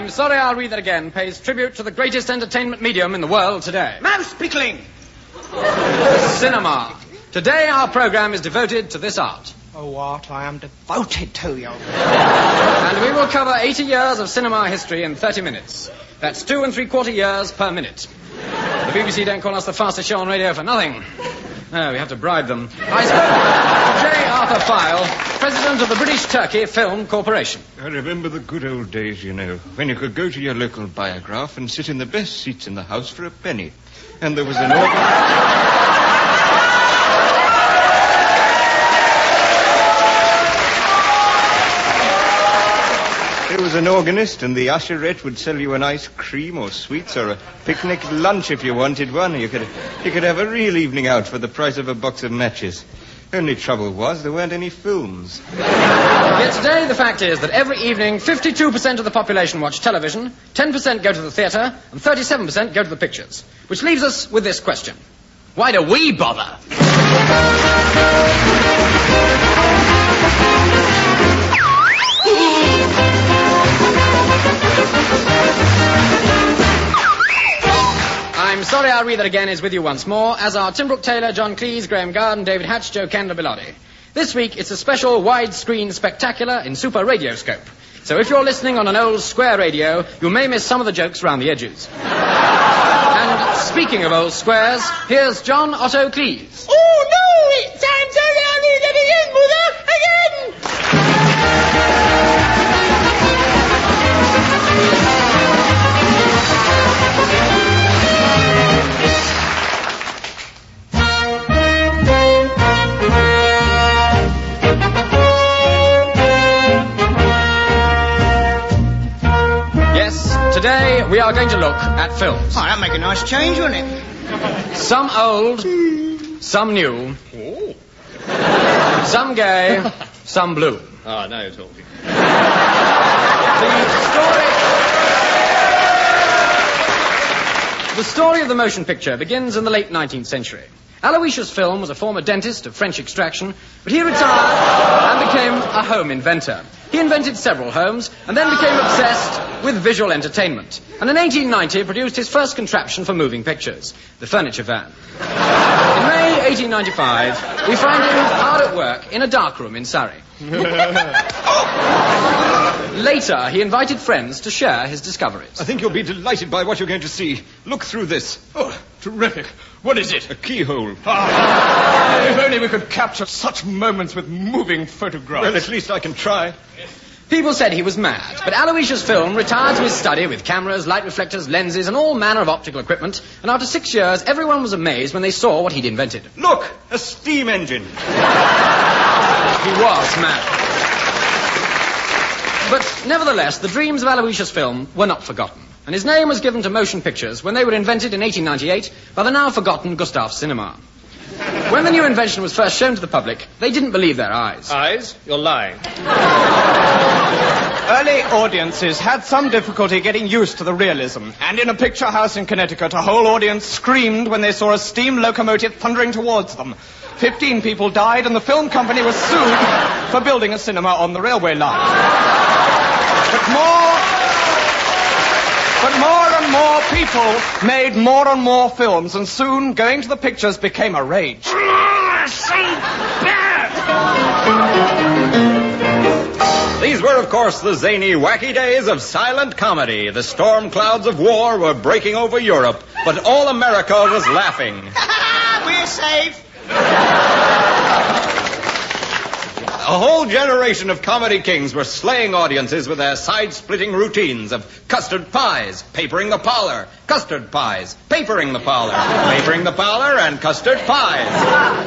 I'm sorry I'll read that again, pays tribute to the greatest entertainment medium in the world today. Mouse pickling! Cinema. Today our program is devoted to this art. Oh, what? I am devoted to you. And we will cover 80 years of cinema history in 30 minutes. That's two and three quarter years per minute. The BBC don't call us the fastest show on radio for nothing. No, we have to bribe them. I spoke J. Arthur File, president of the British Turkey Film Corporation. I remember the good old days, you know, when you could go to your local biograph and sit in the best seats in the house for a penny. And there was an organ. Was an organist, and the usherette would sell you an ice cream or sweets or a picnic lunch if you wanted one. You could, you could have a real evening out for the price of a box of matches. Only trouble was there weren't any films. Yet today, the fact is that every evening, 52% of the population watch television, 10% go to the theatre, and 37% go to the pictures. Which leaves us with this question Why do we bother? I'm sorry I'll read that again is with you once more, as are Tim Brooke Taylor, John Cleese, Graeme Garden, David Hatch, Jo Kendall, Bill Oddie. This week, it's a special widescreen spectacular in Super Radioscope. So if you're listening on an old square radio, you may miss some of the jokes around the edges. and speaking of old squares, here's John Otto Cleese. Today we are going to look at films. Oh, that'd make a nice change, wouldn't it? Some old, some new, some gay, some blue. Ah, now you're talking. The story. The story of the motion picture begins in the late 19th century. Aloysius Film was a former dentist of French extraction, but he retired and became a home inventor. He invented several homes and then became obsessed with visual entertainment. And in 1890 produced his first contraption for moving pictures, the furniture van. In May 1895, we find him hard at work in a dark room in Surrey. Later, he invited friends to share his discoveries. I think you'll be delighted by what you're going to see. Look through this. Oh, terrific. What is it? A keyhole. Ah, if only we could capture such moments with moving photographs. Well, at least I can try. People said he was mad, but Aloysius Film retired to his study with cameras, light reflectors, lenses, and all manner of optical equipment, and after six years, everyone was amazed when they saw what he'd invented. Look, a steam engine. He was mad. But nevertheless, the dreams of Aloysius Film were not forgotten, and his name was given to motion pictures when they were invented in 1898 by the now forgotten Gustave Cinema. When the new invention was first shown to the public, they didn't believe their eyes. Eyes? You're lying. Early audiences had some difficulty getting used to the realism, and in a picture house in Connecticut, a whole audience screamed when they saw a steam locomotive thundering towards them. Fifteen people died, and the film company was sued for building a cinema on the railway line. But more, but more and more people made more and more films, and soon going to the pictures became a rage. These were, of course, the zany, wacky days of silent comedy. The storm clouds of war were breaking over Europe, but all America was laughing. We're safe. A whole generation of comedy kings were slaying audiences with their side-splitting routines of custard pies, papering the parlor, custard pies, papering the parlor, papering the parlor, and custard pies,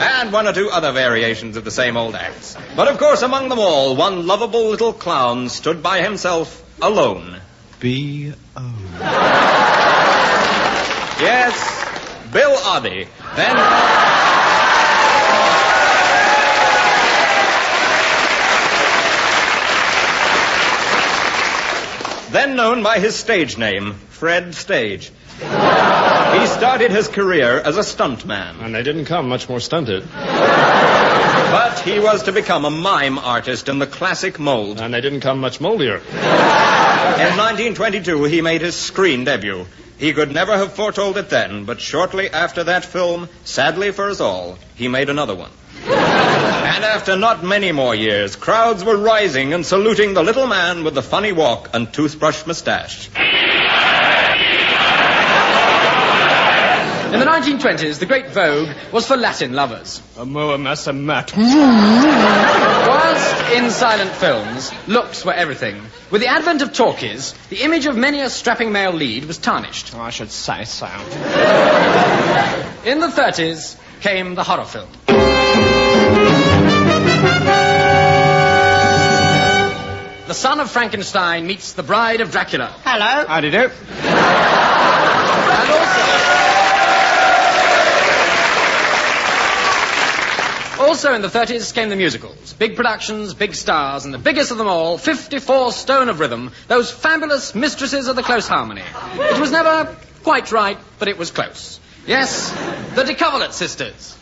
and one or two other variations of the same old acts. But of course, among them all, one lovable little clown stood by himself, alone. B.O. Yes, Bill Oddie. Then. Then known by his stage name, Fred Stage. He started his career as a stuntman. And they didn't come much more stunted. But he was to become a mime artist in the classic mold. And they didn't come much moldier. In 1922, he made his screen debut. He could never have foretold it then, but shortly after that film, sadly for us all, he made another one. And after not many more years, crowds were rising and saluting the little man with the funny walk and toothbrush mustache. In the 1920s, the great vogue was for Latin lovers. Amoa Massamat. Whilst in silent films, looks were everything. With the advent of talkies, the image of many a strapping male lead was tarnished. I should say so. In the 30s came the horror film. The son of Frankenstein meets the bride of Dracula. Hello. How do you do? And also... Also in the 30s came the musicals. Big productions, big stars, and the biggest of them all, 54 Stone of Rhythm, those fabulous mistresses of the close harmony. It was never quite right, but it was close. Yes, the DeCoverlet sisters.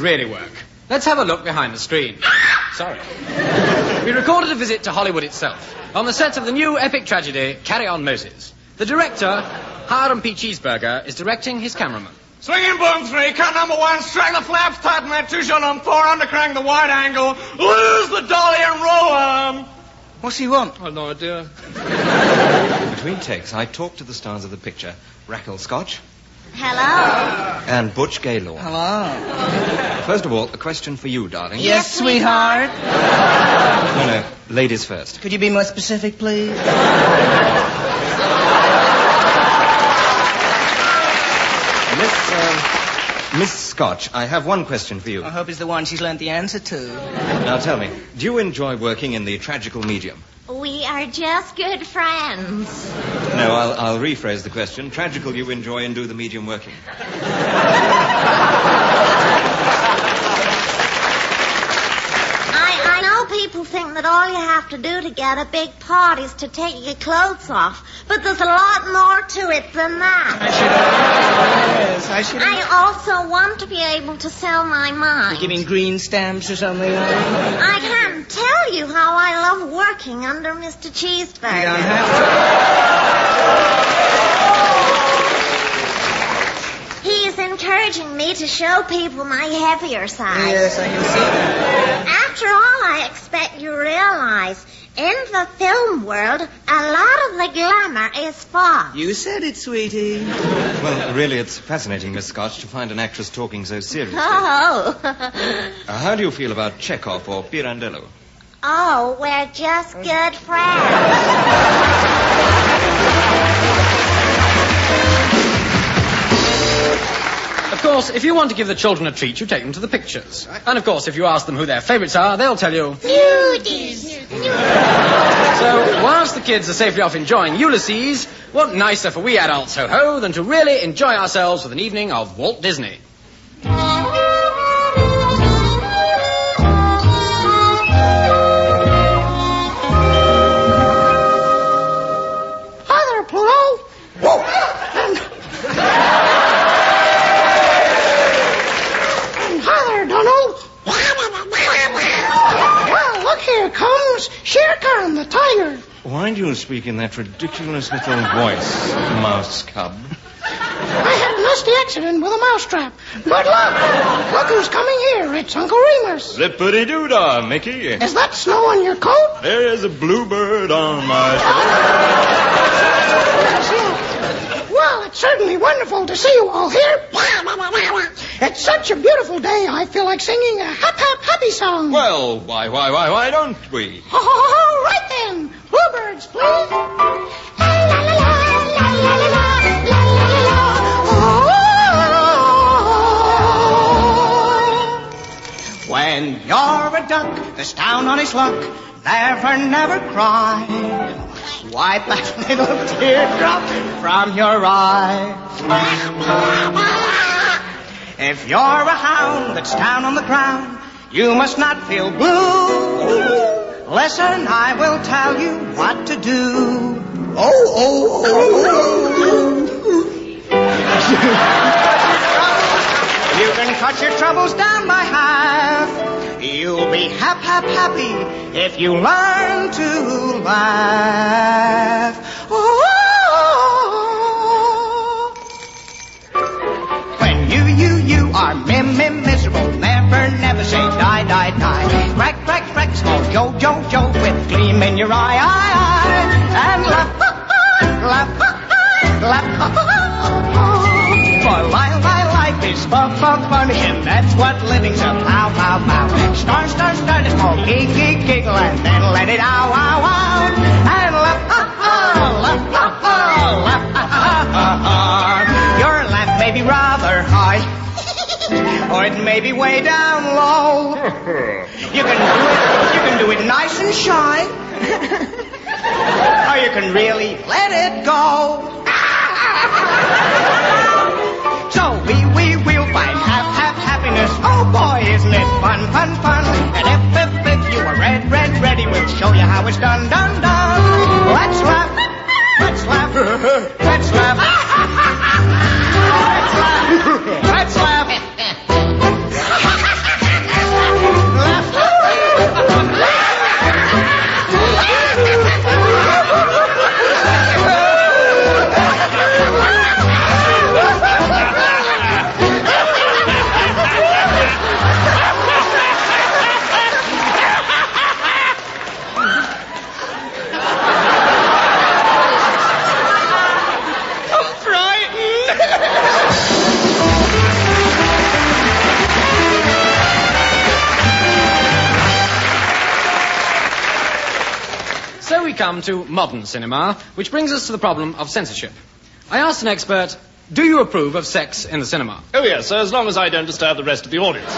The really work? Let's have a look behind the screen. Sorry. We recorded a visit to Hollywood itself, on the set of the new epic tragedy, Carry On Moses. The director, Hiram P. Cheeseburger, is directing his cameraman. Swinging boom three, cut number one, strike the flaps, tighten that two shot on four, undercrank the wide angle, lose the dolly and roll 'em. What's he want? I've no idea. Between takes, I talked to the stars of the picture, Raquel Scotch Hello. and Butch Gaylord. Hello. First of all, a question for you, darling. Yes, sweetheart. No, no, ladies first. Could you be more specific, please? Miss, uh, Miss Scotch, I have one question for you. I hope it's the one she's learned the answer to. Now tell me, do you enjoy working in the tragical medium? We are just good friends. No, I'll, I'll rephrase the question. Tragical you enjoy and do the medium working. I, I know people think that all you have to do to get a big part is to take your clothes off, but there's a lot more to it than that. I should. Yes, I should have. I also want to be able to sell my mind. You mean green stamps or something? I can't tell you how I love working under Mr. You Cheeseburger. don't have He is encouraging me to show people my heavier side. Yes, I can see that. After all, I expect you realize in the film world, a lot of the glamour is false. You said it, sweetie. Well, really, it's fascinating, Miss Scotch, to find an actress talking so seriously. Oh. Uh, how do you feel about Chekhov or Pirandello? Oh, we're just mm. good friends. Of course, if you want to give the children a treat, you take them to the pictures. And of course, if you ask them who their favourites are, they'll tell you. Nudies. So, whilst the kids are safely off enjoying Ulysses, what nicer for we adults, ho ho, than to really enjoy ourselves with an evening of Walt Disney? Here comes Shere Khan, the tiger. Why do you speak in that ridiculous little voice, mouse cub? I had a nasty accident with a mousetrap. But look, look who's coming here. It's Uncle Remus. Zippity doo dah, Mickey. Is that snow on your coat? There's a bluebird on my. Yes. Well, it's certainly wonderful to see you all here. It's such a beautiful day, I feel like singing a hop, hop, happy song. Well, why, why, why, why don't we? Oh, oh, right then. Bluebirds, please. La, la, la, la, la, la, la. When you're a duck that's down on his luck, never, never cry. Wipe that little teardrop from your eye. If you're a hound that's down on the ground, you must not feel blue. Listen, I will tell you what to do. Oh, oh, oh. oh. You can cut your troubles down by half. You'll be hap, hap, happy if you learn to laugh. Oh. oh, oh. Are mim, mim, miserable, never, never say die, die, die. Crack, crack, crack, small Joe, Joe, Joe, with gleam in your eye, eye, eye. And laugh, laugh, laugh. For while my life is fun, fun, and that's what living's about, pow, pow. Start, start, start a small gig, gig, giggle, and then let it out, out, out. And laugh, ha, laugh, ha, ha, laugh, ha, ha, ha, ha. Your laugh may be rather high. It may be way down low. You can do it. You can do it nice and shy. or you can really let it go. So we, we will find half, half happiness. Oh boy, isn't it fun, fun, fun? And if, if, if you are red, red, ready, we'll show you how it's done, done, done. Let's laugh. Come to modern cinema, which brings us to the problem of censorship. I asked an expert, do you approve of sex in the cinema? Oh, yes, sir, as long as I don't disturb the rest of the audience.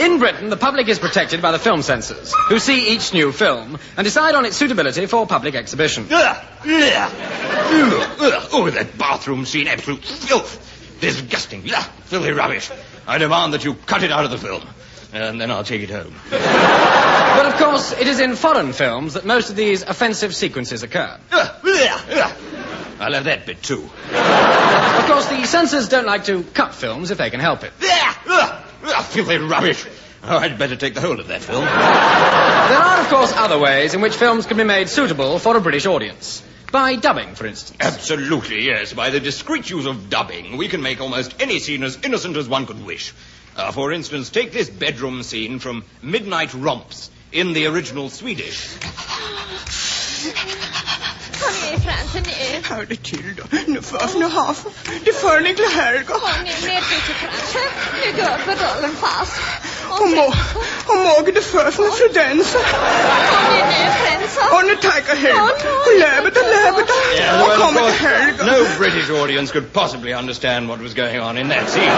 In Britain, the public is protected by the film censors, who see each new film and decide on its suitability for public exhibition. Ugh, ugh, ugh, ugh. Oh, that bathroom scene, absolute filth. Disgusting. Ugh, filthy rubbish. I demand that you cut it out of the film. And then I'll take it home. But of course, it is in foreign films that most of these offensive sequences occur. I'll have that bit too. Of course, the censors don't like to cut films if they can help it. Filthy rubbish. Oh, I'd better take the whole of that film. There are, of course, other ways in which films can be made suitable for a British audience. By dubbing, for instance. Absolutely, yes. By the discreet use of dubbing, we can make almost any scene as innocent as one could wish. Uh, for instance, take this bedroom scene from Midnight Romps in the original Swedish. Kom ner Fransen nu. Hör det till då. Nu förs nu hafen. Det föreligger Helga. Kom ner ner Fransen. Nu går pedalen fast. Och må, och måge det er förs med Frudensa. Kom ner nu Fransen. Och nu tackar Helga. Och läbet och läbet. Och kommer Helga. No, No British audience could possibly understand what was going on in that scene.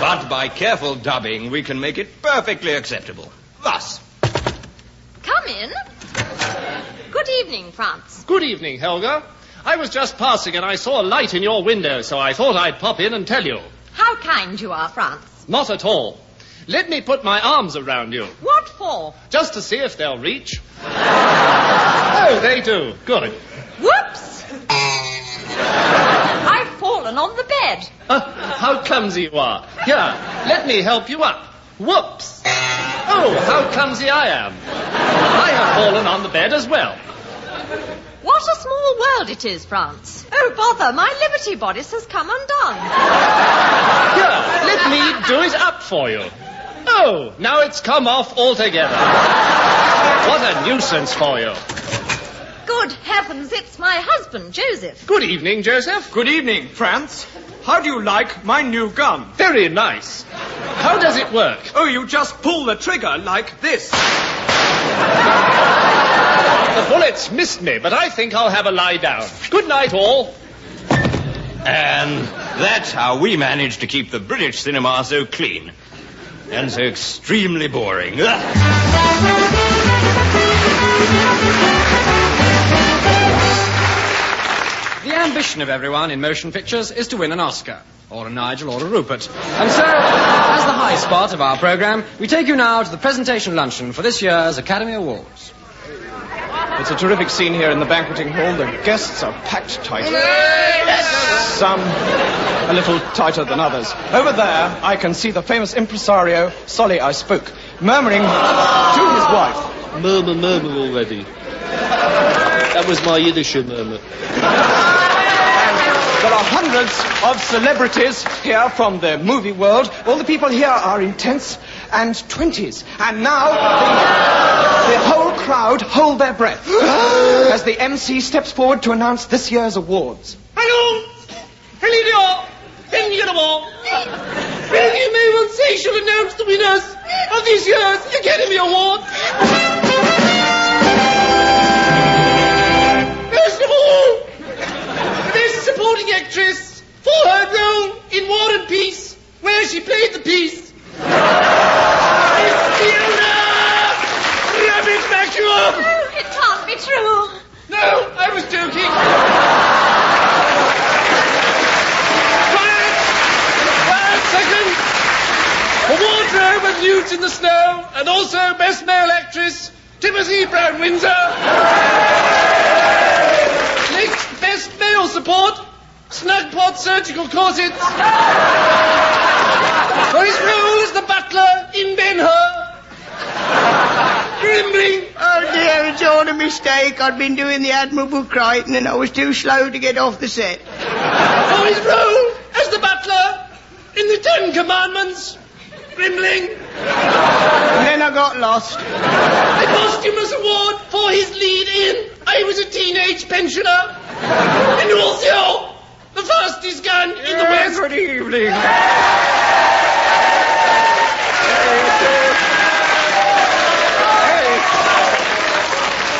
but by careful dubbing, we can make it perfectly acceptable. Thus. Come in. Good evening, Franz. Good evening, Helga. I was just passing and I saw a light in your window, so I thought I'd pop in and tell you. How kind you are, Franz. Not at all. Let me put my arms around you, What for? just to see if they'll reach. oh, they do. Good. Whoops! I've fallen on the bed. Uh, how clumsy you are. Here, let me help you up. Whoops. Oh, how clumsy I am. I have fallen on the bed as well. What a small world it is, France. Oh, bother, my liberty bodice has come undone. Here, let me do it up for you. Oh, now it's come off altogether. What a nuisance for you. Good heavens, it's my husband, Joseph. Good evening, Joseph. Good evening, Franz. How do you like my new gun? Very nice. How does it work? Oh, you just pull the trigger like this. The bullets missed me, but I think I'll have a lie down. Good night, all. And that's how we manage to keep the British cinema so clean. And so extremely boring. The ambition of everyone in motion pictures is to win an Oscar, or a Nigel, or a Rupert. And so, as the high spot of our program, we take you now to the presentation luncheon for this year's Academy Awards. It's a terrific scene here in the banqueting hall. The guests are packed tight. Some a little tighter than others. Over there, I can see the famous impresario, Solly I Spook, murmuring to his wife. Murmur, murmur already. That was my Yiddish murmur. There are hundreds of celebrities here from the movie world. All the people here are in tenths and twenties. And now the, the whole crowd hold their breath as the MC steps forward to announce this year's awards. Hello! Will you may once say shall announce the winners of this year's Academy Award? First of all, Best Supporting Actress for her role in War and Peace, where she played the piece. Miss Fiona Rabbit Vacuum! Oh, it can't be true. No, I was joking. Quiet! Quiet, second! For wardrobe and nudes in the snow, and also best male actress, Timothy Brown Windsor. Next, best male support, snug pot surgical corsets. For his role as the butler in Ben Hur. Grimbling. Oh dear, it's all a mistake. I'd been doing the Admirable Crichton and I was too slow to get off the set. for his role as the butler in the Ten Commandments. Grimbling. And then I got lost. A posthumous award for his lead in I Was a Teenage Pensioner. And also, the fastest gun in the West. Good evening.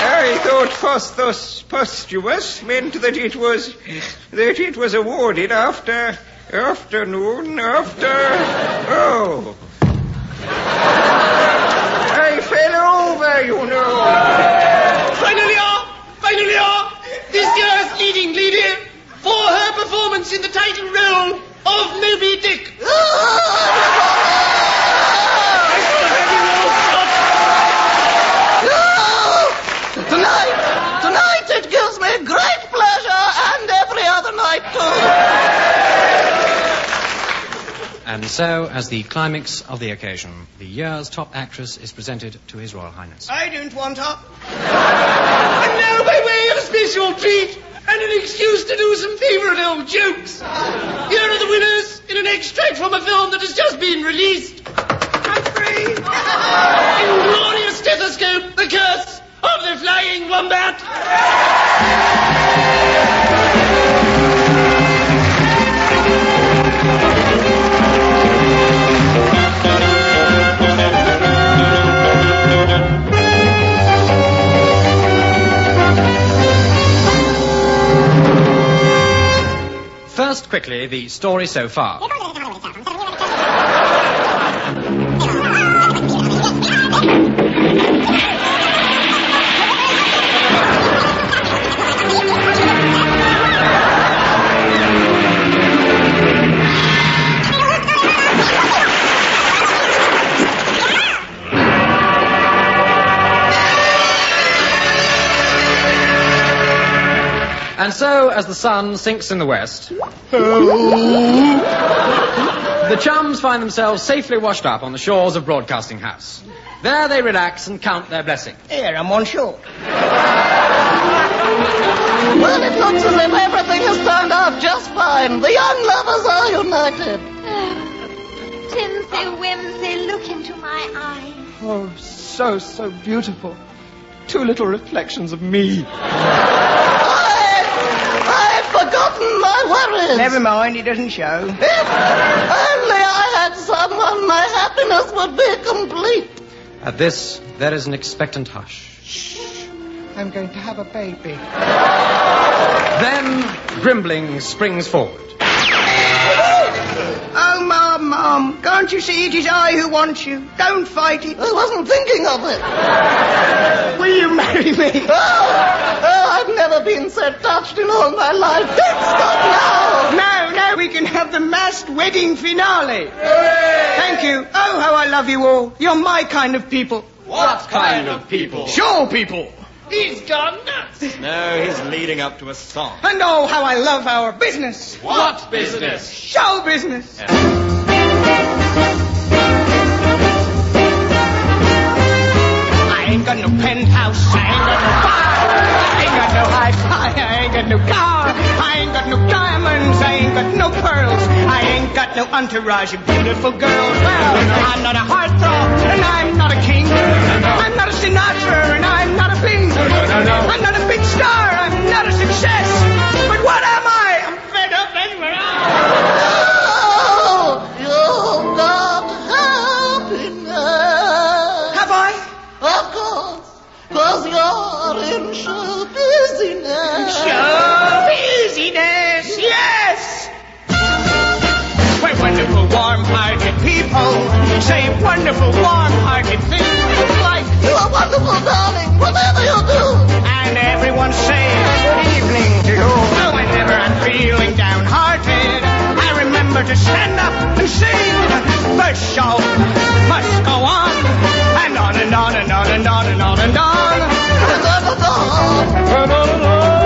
I thought posthus posthumous meant that it was that it was awarded after afternoon after oh. Over, you know. Finally, ah, finally, ah, this year's leading lady for her performance in the title role of Moby Dick. I shall have you all shot. Tonight, tonight it gives me great pleasure and every other night too. And so, as the climax of the occasion, the year's top actress is presented to His Royal Highness. I don't want her. And now, by way of a special treat and an excuse to do some favourite old jokes, here are the winners in an extract from a film that has just been released. Country. Inglorious Stethoscope, The Curse of the Flying Wombat. First, quickly, the story so far. And so, as the sun sinks in the west, the chums find themselves safely washed up on the shores of Broadcasting House. There they relax and count their blessings. Here, I'm on shore. Well, it looks as if everything has turned out just fine. The young lovers are united. Tinsy Whimsy, look into my eyes. Oh, so, so beautiful. Two little reflections of me. I've forgotten my worries. Never mind, it doesn't show. If only I had someone, my happiness would be complete. At this, there is an expectant hush. Shh. I'm going to have a baby. Then, Grimbling springs forward. Oh, Mom, Mom, can't you see it is I who want you? Don't fight it. I wasn't thinking of it. Will you marry me? Oh, oh, I've never been so touched in all my life. Don't stop now. No, no, we can have the masked wedding finale. Thank you. Oh, how I love you all. You're my kind of people. What kind of people? Show people. He's gone nuts. No, he's leading up to a song. And oh, how I love our business. What business? Show business. I got no penthouse. I ain't got no bar. I ain't got no hi-fi. I ain't got no car. I ain't got no diamonds. I ain't got no pearls. I ain't got no entourage of beautiful girls. Well, I'm not a heartthrob, and I'm not a king. I'm not a Sinatra, and I'm not a Bing. I'm not a big star. I'm not a success. People. Say wonderful, warm-hearted things like You are wonderful, darling, whatever you do. And everyone say good evening to you. So whenever I'm feeling downhearted, I remember to stand up and sing. The show must go on. And on and on and on and on and on and on. And on and on. And on and on.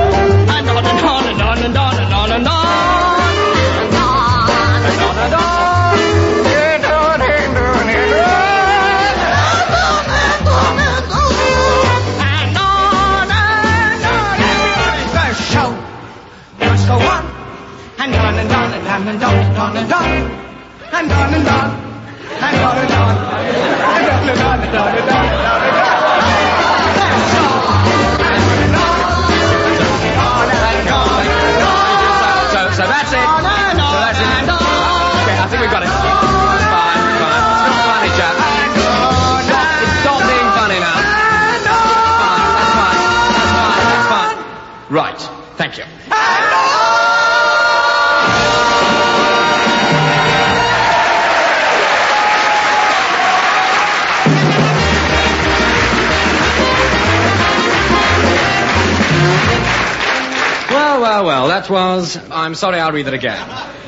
On and on and on and on and on and on. And on and on. And on and on. And on and on and on and on and on and on. That was. I'm sorry, I'll read it again.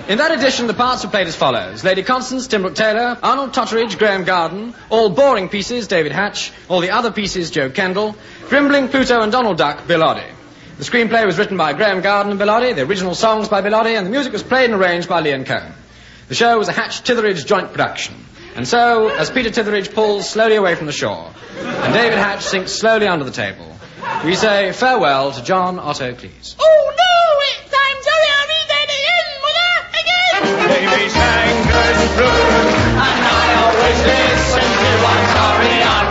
In that edition, the parts were played as follows Lady Constance, Tim Brooke Taylor, Arnold Totteridge, Graeme Garden, all boring pieces, David Hatch, all the other pieces, Jo Kendall, Grimbling, Pluto, and Donald Duck, Bill Oddie. The screenplay was written by Graeme Garden and Bill the original songs by Bill and the music was played and arranged by Leon Cohen. The show was a Hatch Titheradge joint production. And so, as Peter Titheradge pulls slowly away from the shore, and David Hatch sinks slowly under the table, we say farewell to John Otto Cleese. Oh, no! Again! Baby sang good and blue, and I always listen to I'm sorry, read